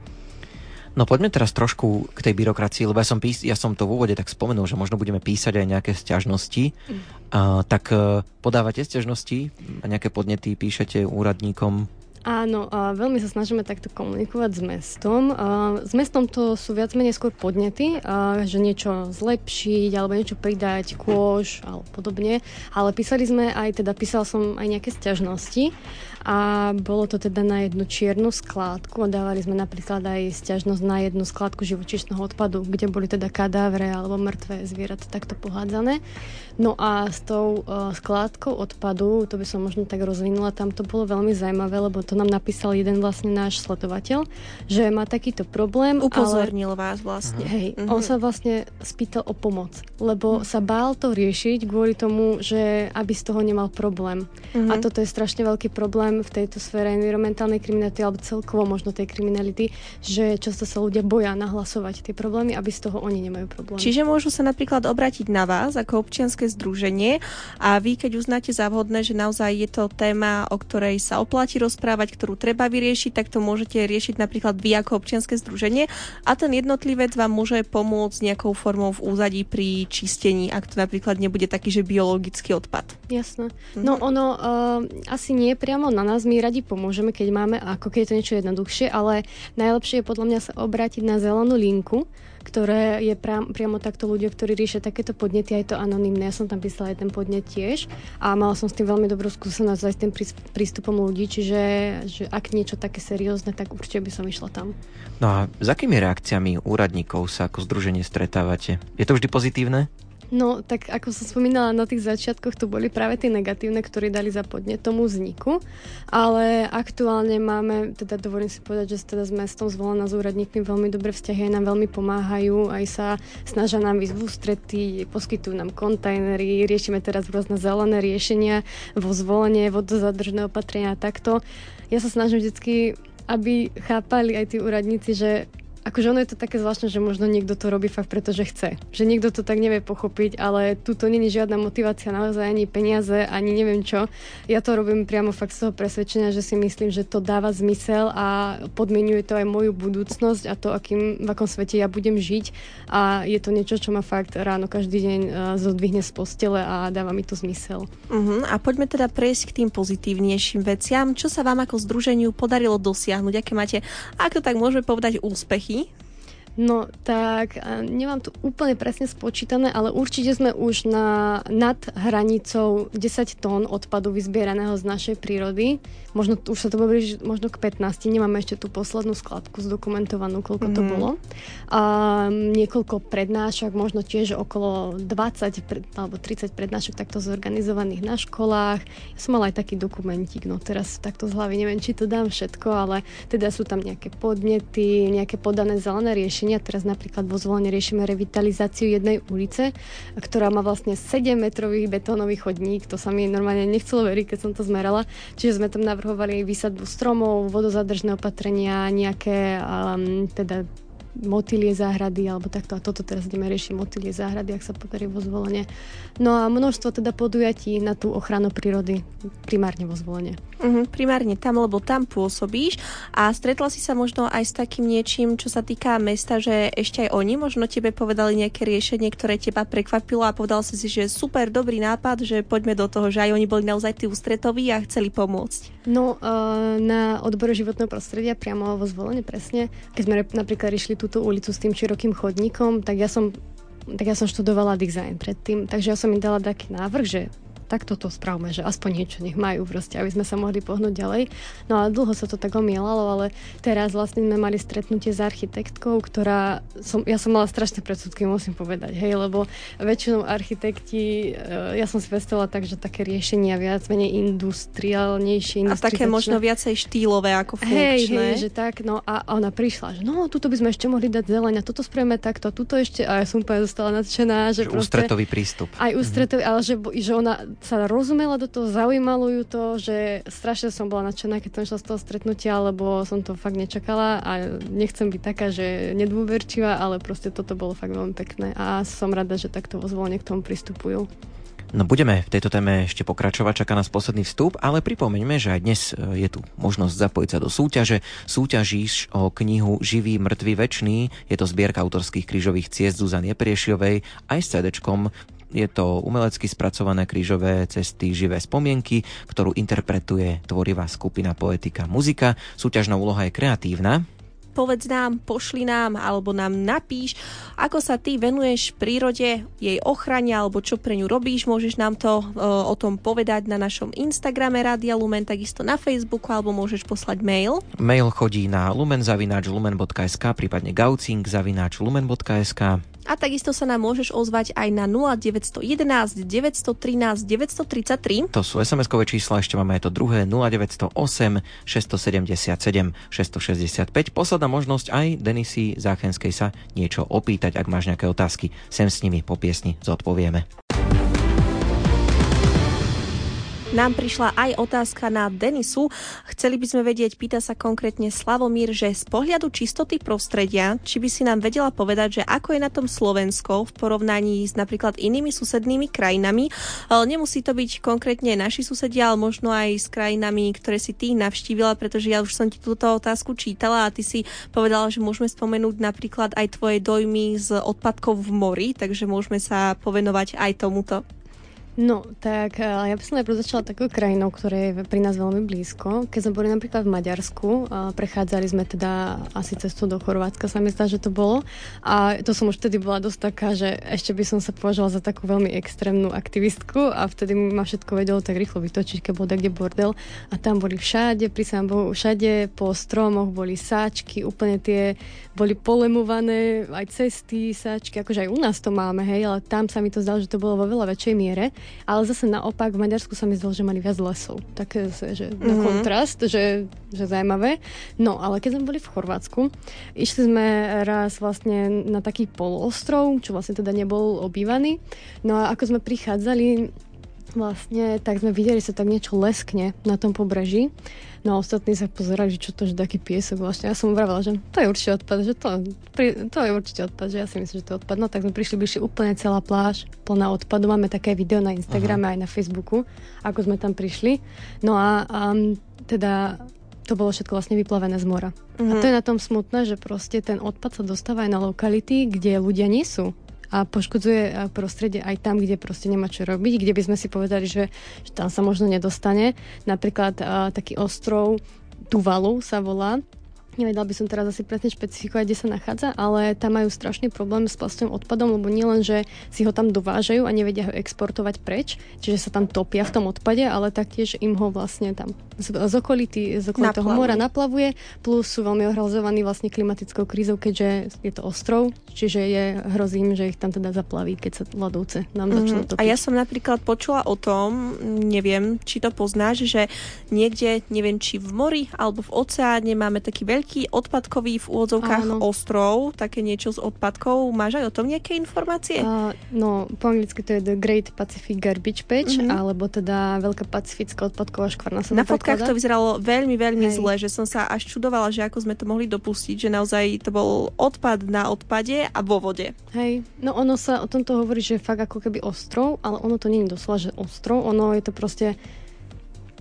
No poďme teraz trošku k tej byrokracii, lebo ja som, pís- ja som to v úvode tak spomenul, že možno budeme písať aj nejaké sťažnosti. Mm. Uh, tak uh, podávate sťažnosti a nejaké podnety píšete úradníkom?
Áno, veľmi sa snažíme takto komunikovať s mestom. S mestom to sú viac menej skôr podnety, že niečo zlepšiť alebo niečo pridať, kôž alebo podobne. Ale písali sme aj, teda písal som aj nejaké sťažnosti a bolo to teda na jednu čiernu skládku dávali sme napríklad aj sťažnosť na jednu skládku živočíšneho odpadu, kde boli teda kadávre alebo mŕtve zvieratá takto pohádzané. No a s tou uh, skládkou odpadu, to by som možno tak rozvinula, tam to bolo veľmi zaujímavé, lebo to nám napísal jeden vlastne náš sledovateľ, že má takýto problém.
Upozornil ale... vás vlastne.
Hej, mm-hmm. on sa vlastne spýtal o pomoc, lebo mm. sa bál to riešiť kvôli tomu, že aby z toho nemal problém. Mm-hmm. A toto je strašne veľký problém v tejto sfére environmentálnej kriminality alebo celkovo možno tej kriminality, že často sa ľudia boja nahlasovať tie problémy, aby z toho oni nemajú problém.
Čiže môžu sa napríklad obrátiť na vás ako občianske združenie a vy, keď uznáte za vhodné, že naozaj je to téma, o ktorej sa oplatí rozprávať, ktorú treba vyriešiť, tak to môžete riešiť napríklad vy ako občianske združenie a ten jednotlivec vám môže pomôcť nejakou formou v úzadí pri čistení, ak to napríklad nebude taký, že biologický odpad.
Jasné. Mhm. No ono uh, asi nie priamo na nás, my radi pomôžeme, keď máme, ako keď je to niečo jednoduchšie, ale najlepšie je podľa mňa sa obrátiť na zelenú linku, ktoré je pra, priamo takto ľudia, ktorí riešia takéto podnety, aj to anonimné. Ja som tam písala aj ten podnet tiež a mala som s tým veľmi dobrú skúsenosť aj s tým prístupom ľudí, čiže že ak niečo také seriózne, tak určite by som išla tam.
No a s akými reakciami úradníkov sa ako združenie stretávate? Je to vždy pozitívne?
No, tak ako som spomínala, na tých začiatkoch to boli práve tie negatívne, ktoré dali za podne tomu vzniku, ale aktuálne máme, teda dovolím si povedať, že teda s mestom zvolená s úradníkmi veľmi dobré vzťahy, aj nám veľmi pomáhajú, aj sa snažia nám ísť v ústretí, poskytujú nám kontajnery, riešime teraz rôzne zelené riešenia vo zvolenie, vodozadržné opatrenia a takto. Ja sa snažím vždycky aby chápali aj tí úradníci, že akože ono je to také zvláštne, že možno niekto to robí fakt preto, že chce. Že niekto to tak nevie pochopiť, ale tu to není žiadna motivácia, naozaj ani peniaze, ani neviem čo. Ja to robím priamo fakt z toho presvedčenia, že si myslím, že to dáva zmysel a podmienuje to aj moju budúcnosť a to, akým, v akom svete ja budem žiť. A je to niečo, čo ma fakt ráno každý deň uh, zodvihne z postele a dáva mi to zmysel.
Uh-huh. A poďme teda prejsť k tým pozitívnejším veciam. Čo sa vám ako združeniu podarilo dosiahnuť? Aké máte, ako tak môžeme povedať, úspechy?
No tak, nemám to úplne presne spočítané, ale určite sme už na, nad hranicou 10 tón odpadu vyzbieraného z našej prírody. Možno už sa to bude možno k 15, nemáme ešte tú poslednú skladku zdokumentovanú, koľko mm. to mhm. bolo. A niekoľko prednášok, možno tiež okolo 20 pred, alebo 30 prednášok takto zorganizovaných na školách. Ja som mala aj taký dokumentík, no teraz takto z hlavy neviem, či to dám všetko, ale teda sú tam nejaké podnety, nejaké podané zelené riešenia riešenia. Teraz napríklad vo zvolenie riešime revitalizáciu jednej ulice, ktorá má vlastne 7-metrový betónový chodník. To sa mi normálne nechcelo veriť, keď som to zmerala. Čiže sme tam navrhovali výsadbu stromov, vodozadržné opatrenia, nejaké um, teda motilie záhrady alebo takto. A toto teraz ideme riešiť motilie záhrady, ak sa podarí vo zvolenie. No a množstvo teda podujatí na tú ochranu prírody primárne vo zvolenie.
Uh-huh, primárne tam, lebo tam pôsobíš a stretla si sa možno aj s takým niečím, čo sa týka mesta, že ešte aj oni možno tebe povedali nejaké riešenie, ktoré teba prekvapilo a povedal si si, že super, dobrý nápad, že poďme do toho, že aj oni boli naozaj tí ústretoví a chceli pomôcť.
No, uh, na odbore životného prostredia priamo vo zvolenie presne, keď sme napríklad riešili túto ulicu s tým širokým chodníkom, tak ja som tak ja som študovala design predtým, takže ja som im dala taký návrh, že tak toto spravme, že aspoň niečo nech majú proste, aby sme sa mohli pohnúť ďalej. No a dlho sa to tak omielalo, ale teraz vlastne sme mali stretnutie s architektkou, ktorá, som, ja som mala strašné predsudky, musím povedať, hej, lebo väčšinou architekti, e, ja som si predstavila tak, že také riešenia viac menej industriálnejšie.
A také možno viacej štýlové ako funkčné.
Hej, hej, že tak, no a ona prišla, že no, tuto by sme ešte mohli dať zeleň a toto spravíme takto, tuto ešte, a ja som úplne zostala nadšená, že, že proste,
ústretový prístup.
Aj ústretový, mm-hmm. ale že, že ona sa rozumela do toho, zaujímalo ju to, že strašne som bola nadšená, keď som šla z toho stretnutia, lebo som to fakt nečakala a nechcem byť taká, že nedôverčivá, ale proste toto bolo fakt veľmi pekné a som rada, že takto vo k tomu pristupujú.
No budeme v tejto téme ešte pokračovať, čaká nás posledný vstup, ale pripomeňme, že aj dnes e, je tu možnosť zapojiť sa do súťaže. Súťažíš o knihu Živý, mŕtvý, večný. Je to zbierka autorských krížových ciest Zuzany Priešiovej aj s cd je to umelecky spracované krížové cesty živé spomienky, ktorú interpretuje tvorivá skupina Poetika Muzika. Súťažná úloha je kreatívna,
povedz nám, pošli nám alebo nám napíš, ako sa ty venuješ prírode, jej ochrane alebo čo pre ňu robíš. Môžeš nám to e, o tom povedať na našom Instagrame Radia Lumen, takisto na Facebooku alebo môžeš poslať mail.
Mail chodí na lumenzavináč lumen.sk, prípadne gaucing lumen.sk
A takisto sa nám môžeš ozvať aj na 0911 913 933.
To sú SMS-kové čísla, ešte máme aj to druhé 0908 677 665. Posledná možnosť aj Denisy Záchenskej sa niečo opýtať, ak máš nejaké otázky. Sem s nimi po piesni zodpovieme.
Nám prišla aj otázka na Denisu. Chceli by sme vedieť, pýta sa konkrétne Slavomír, že z pohľadu čistoty prostredia, či by si nám vedela povedať, že ako je na tom Slovensko v porovnaní s napríklad inými susednými krajinami. Nemusí to byť konkrétne naši susedia, ale možno aj s krajinami, ktoré si ty navštívila, pretože ja už som ti túto otázku čítala a ty si povedala, že môžeme spomenúť napríklad aj tvoje dojmy z odpadkov v mori, takže môžeme sa povenovať aj tomuto.
No, tak eh, ja by som najprv začala takou krajinou, ktoré je pri nás veľmi blízko. Keď sme boli napríklad v Maďarsku, prechádzali sme teda asi cestu do Chorvátska, sa mi zdá, že to bolo. A to som už vtedy bola dosť taká, že ešte by som sa považovala za takú veľmi extrémnu aktivistku a vtedy ma všetko vedelo tak rýchlo vytočiť, keď bol kde bordel. A tam boli všade, pri Bohu, všade po stromoch boli sáčky, úplne tie boli polemované, aj cesty, sáčky, akože aj u nás to máme, hej, ale tam sa mi to zdalo, že to bolo vo veľa väčšej miere. Ale zase naopak v Maďarsku sa mi zdalo, že mali viac lesov. Také, že mm-hmm. na kontrast, že, že zaujímavé. No, ale keď sme boli v Chorvátsku, išli sme raz vlastne na taký poloostrov, čo vlastne teda nebol obývaný. No a ako sme prichádzali vlastne, tak sme videli, že sa tak niečo leskne na tom pobreží. No a ostatní sa pozerali, že čo to, že taký piesok vlastne. Ja som vravela, že to je určite odpad, že to, to je určite odpad, že ja si myslím, že to je odpad. No tak sme prišli, bližšie úplne celá pláž plná odpadu. Máme také video na Instagrame Aha. aj na Facebooku, ako sme tam prišli. No a um, teda to bolo všetko vlastne vyplavené z mora. Uh-huh. A to je na tom smutné, že proste ten odpad sa dostáva aj na lokality, kde ľudia nie sú a poškodzuje prostredie aj tam, kde proste nemá čo robiť, kde by sme si povedali, že, že tam sa možno nedostane. Napríklad uh, taký ostrov Tuvalu sa volá, Nevedela by som teraz asi presne špecifikovať, kde sa nachádza, ale tam majú strašný problém s plastovým odpadom, lebo nielen, že si ho tam dovážajú a nevedia ho exportovať preč, čiže sa tam topia v tom odpade, ale taktiež im ho vlastne tam z, z, okolity, z okolitého mora naplavuje, plus sú veľmi ohrozovaní vlastne klimatickou krízou, keďže je to ostrov, čiže je hrozím, že ich tam teda zaplaví, keď sa ľadovce nám mm-hmm. začnú topiť.
A ja som napríklad počula o tom, neviem, či to poznáš, že niekde, neviem, či v mori alebo v oceáne máme taký veľký veľký odpadkový v úvodzovkách Áno. ostrov, také niečo s odpadkou. Máš aj o tom nejaké informácie? Uh,
no, po anglicky to je The Great Pacific Garbage Patch, mm-hmm. alebo teda Veľká pacifická odpadková škvarna
sa Na fotkách to vyzeralo veľmi, veľmi Hej. zle, že som sa až čudovala, že ako sme to mohli dopustiť, že naozaj to bol odpad na odpade a vo vode.
Hej, no ono sa o tomto hovorí, že fakt ako keby ostrov, ale ono to nie je doslova, že ostrov, ono je to proste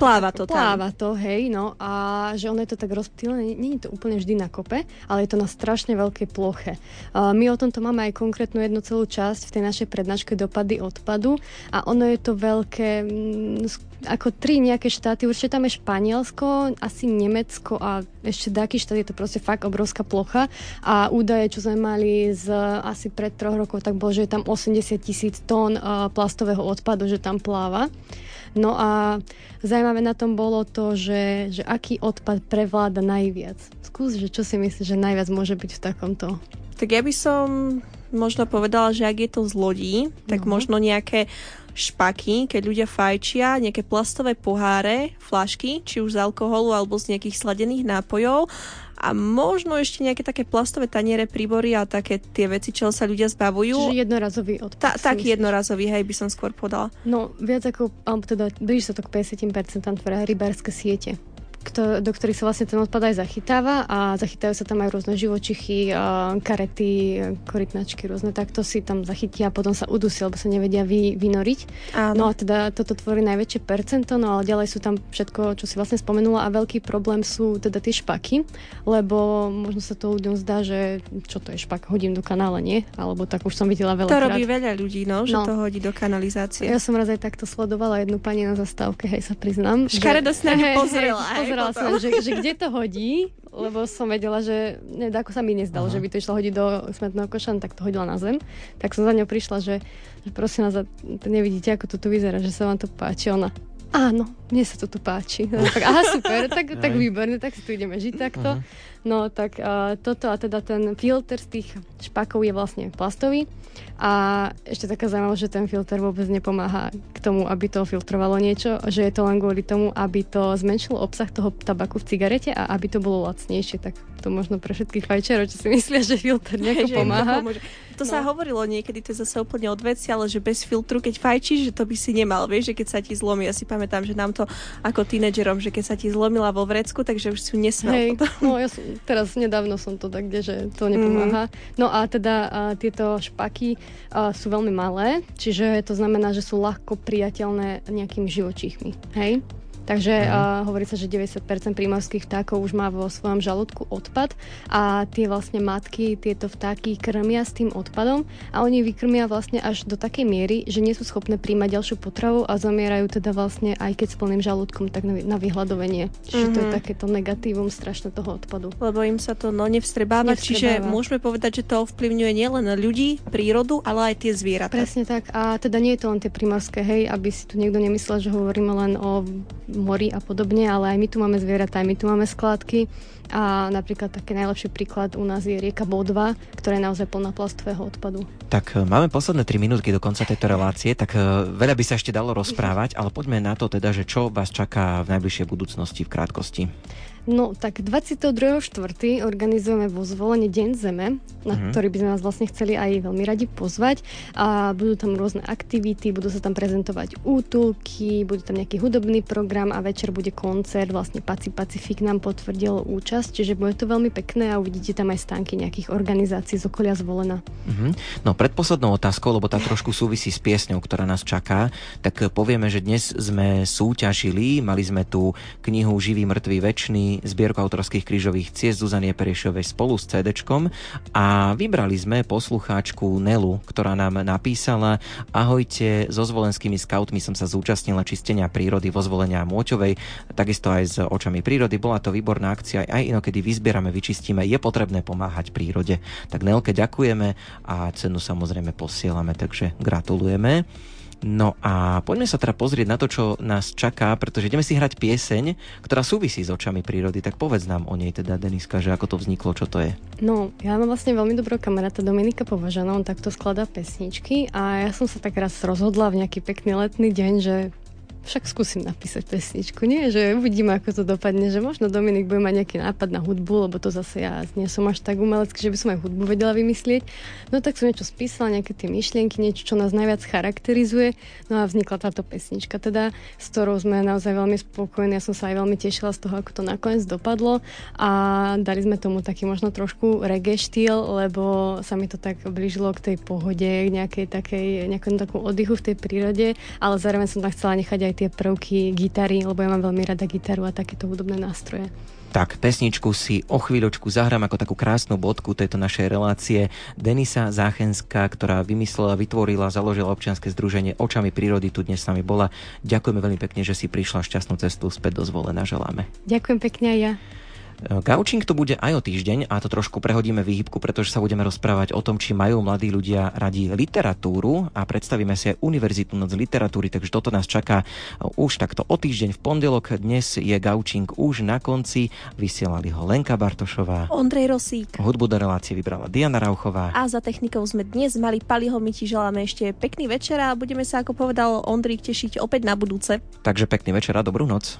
Pláva to
tam. Pláva to, hej, no a že ono je to tak rozptýlené, nie je to úplne vždy na kope, ale je to na strašne veľkej ploche. Uh, my o tomto máme aj konkrétnu jednu celú časť v tej našej prednáške dopady odpadu a ono je to veľké, mm, ako tri nejaké štáty, určite tam je Španielsko, asi Nemecko a ešte taký štát, je to proste fakt obrovská plocha a údaje, čo sme mali z asi pred troch rokov, tak bolo, že je tam 80 tisíc tón uh, plastového odpadu, že tam pláva. No a zaujímavé na tom bolo to, že, že aký odpad prevláda najviac. Skús, že čo si myslíš, že najviac môže byť v takomto?
Tak ja by som možno povedala, že ak je to z lodí, tak no. možno nejaké špaky, keď ľudia fajčia, nejaké plastové poháre, flašky, či už z alkoholu alebo z nejakých sladených nápojov a možno ešte nejaké také plastové taniere, príbory a také tie veci, čo sa ľudia zbavujú.
Čiže jednorazový odpad. Ta,
taký jednorazový, hej, by som skôr podala.
No, viac ako, alebo teda blíži sa to k 50% tvoria rybárske siete do ktorých sa vlastne ten odpad aj zachytáva a zachytajú sa tam aj rôzne živočichy, karety, korytnačky rôzne, tak to si tam zachytia a potom sa udusia, lebo sa nevedia vy, vynoriť. Áno. No a teda toto tvorí najväčšie percento, no ale ďalej sú tam všetko, čo si vlastne spomenula a veľký problém sú teda tie špaky, lebo možno sa to ľuďom zdá, že čo to je špak, hodím do kanála, nie? Alebo tak už som videla veľa.
To robí veľa ľudí, no, že no. to hodí do kanalizácie.
Ja som raz aj takto sledovala jednu pani na zastávke, hej, sa priznám.
Škaredo sa na pozrela.
Hej, pozerala som, že, že kde to hodí, lebo som vedela, že ako sa mi nezdalo, Aha. že by to išlo hodiť do smetného koša, no tak to hodila na zem. Tak som za ňou prišla, že, že prosím vás, nevidíte, ako to tu vyzerá, že sa vám to páči. Ona, áno, mne sa to tu páči. Tak, aha, super, tak, tak výborne, tak si tu ideme žiť takto. Uh-huh. No tak uh, toto a teda ten filter z tých špakov je vlastne plastový. A ešte taká zaujímavosť, že ten filter vôbec nepomáha k tomu, aby to filtrovalo niečo, že je to len kvôli tomu, aby to zmenšilo obsah toho tabaku v cigarete a aby to bolo lacnejšie, tak to možno pre všetkých fajčerov, čo si myslia, že filter nejako pomáha.
To no. sa hovorilo niekedy, to je zase úplne od veci, ale že bez filtru, keď fajčíš, že to by si nemal, vieš, že keď sa ti zlomí, ja si pamätám, že nám to ako tínedžerom, že keď sa ti zlomila vo vrecku, takže už si nesmel Hej,
no ja som, teraz nedávno som to tak, kde, že to nepomáha. Mm. No a teda a, tieto špaky a, sú veľmi malé, čiže to znamená, že sú ľahko priateľné nejakými živočíchmi. Hej? Takže uh, hovorí sa, že 90% prímorských vtákov už má vo svojom žalúdku odpad a tie vlastne matky tieto vtáky krmia s tým odpadom a oni vykrmia vlastne až do takej miery, že nie sú schopné príjmať ďalšiu potravu a zomierajú teda vlastne aj keď s plným žalúdkom, tak na, vyhľadovenie. Čiže mm-hmm. to je mhm. takéto negatívum strašné toho odpadu.
Lebo im sa to no nevstrebáva, nevstrebáva. čiže môžeme povedať, že to ovplyvňuje nielen ľudí, prírodu, ale aj tie zvieratá.
Presne tak. A teda nie je to len tie primorské, hej, aby si tu niekto nemyslel, že hovoríme len o mori a podobne, ale aj my tu máme zvieratá, aj my tu máme skládky a napríklad taký najlepší príklad u nás je rieka Bodva, ktorá je naozaj plná plastového odpadu.
Tak e, máme posledné 3 minútky do konca tejto relácie, tak e, veľa by sa ešte dalo rozprávať, ale poďme na to teda, že čo vás čaká v najbližšej budúcnosti v krátkosti.
No tak 22.4. organizujeme vo zvolenie Deň Zeme, na mm-hmm. ktorý by sme vás vlastne chceli aj veľmi radi pozvať a budú tam rôzne aktivity, budú sa tam prezentovať útulky, bude tam nejaký hudobný program a večer bude koncert, vlastne Paci Pacifik nám potvrdil účasť, čiže bude to veľmi pekné a uvidíte tam aj stánky nejakých organizácií z okolia zvolená.
Mm-hmm. No predposlednou otázkou, lebo tá trošku súvisí s piesňou, ktorá nás čaká, tak povieme, že dnes sme súťažili, mali sme tú knihu Živý, mŕtvý, večný zbierku autorských krížových ciest Zuzanie Periešovej spolu s CD a vybrali sme poslucháčku Nelu, ktorá nám napísala Ahojte, so zvolenskými skautmi som sa zúčastnila čistenia prírody vo zvolenia Môťovej, takisto aj s očami prírody. Bola to výborná akcia, aj inokedy vyzbierame, vyčistíme, je potrebné pomáhať prírode. Tak Nelke ďakujeme a cenu samozrejme posielame, takže gratulujeme. No a poďme sa teda pozrieť na to, čo nás čaká, pretože ideme si hrať pieseň, ktorá súvisí s očami prírody. Tak povedz nám o nej teda, Deniska, že ako to vzniklo, čo to je.
No, ja mám vlastne veľmi dobrého kamaráta Dominika Považana, on takto skladá pesničky a ja som sa tak raz rozhodla v nejaký pekný letný deň, že však skúsim napísať pesničku, nie? Že uvidíme, ako to dopadne, že možno Dominik bude mať nejaký nápad na hudbu, lebo to zase ja nie som až tak umelecký, že by som aj hudbu vedela vymyslieť. No tak som niečo spísala, nejaké tie myšlienky, niečo, čo nás najviac charakterizuje. No a vznikla táto pesnička, teda, s ktorou sme naozaj veľmi spokojní. Ja som sa aj veľmi tešila z toho, ako to nakoniec dopadlo a dali sme tomu taký možno trošku reggae štýl, lebo sa mi to tak blížilo k tej pohode, k nejakej takej, nejakom takú oddychu v tej prírode, ale zároveň som tam chcela nechať aj aj tie prvky gitary, lebo ja mám veľmi rada gitaru a takéto hudobné nástroje.
Tak, pesničku si o chvíľočku zahrám ako takú krásnu bodku tejto našej relácie. Denisa Záchenská, ktorá vymyslela, vytvorila, založila občianske združenie Očami prírody, tu dnes s nami bola. Ďakujeme veľmi pekne, že si prišla šťastnú cestu späť do zvolená. Želáme.
Ďakujem pekne aj ja.
Gaučing to bude aj o týždeň a to trošku prehodíme výhybku, pretože sa budeme rozprávať o tom, či majú mladí ľudia radi literatúru a predstavíme si aj Univerzitnú noc literatúry, takže toto nás čaká už takto o týždeň v pondelok. Dnes je Gaučing už na konci, vysielali ho Lenka Bartošová,
Ondrej Rosík,
hudbu do relácie vybrala Diana Rauchová
a za technikou sme dnes mali Paliho, my ti želáme ešte pekný večer a budeme sa, ako povedal Ondrik, tešiť opäť na budúce.
Takže pekný večer a dobrú noc.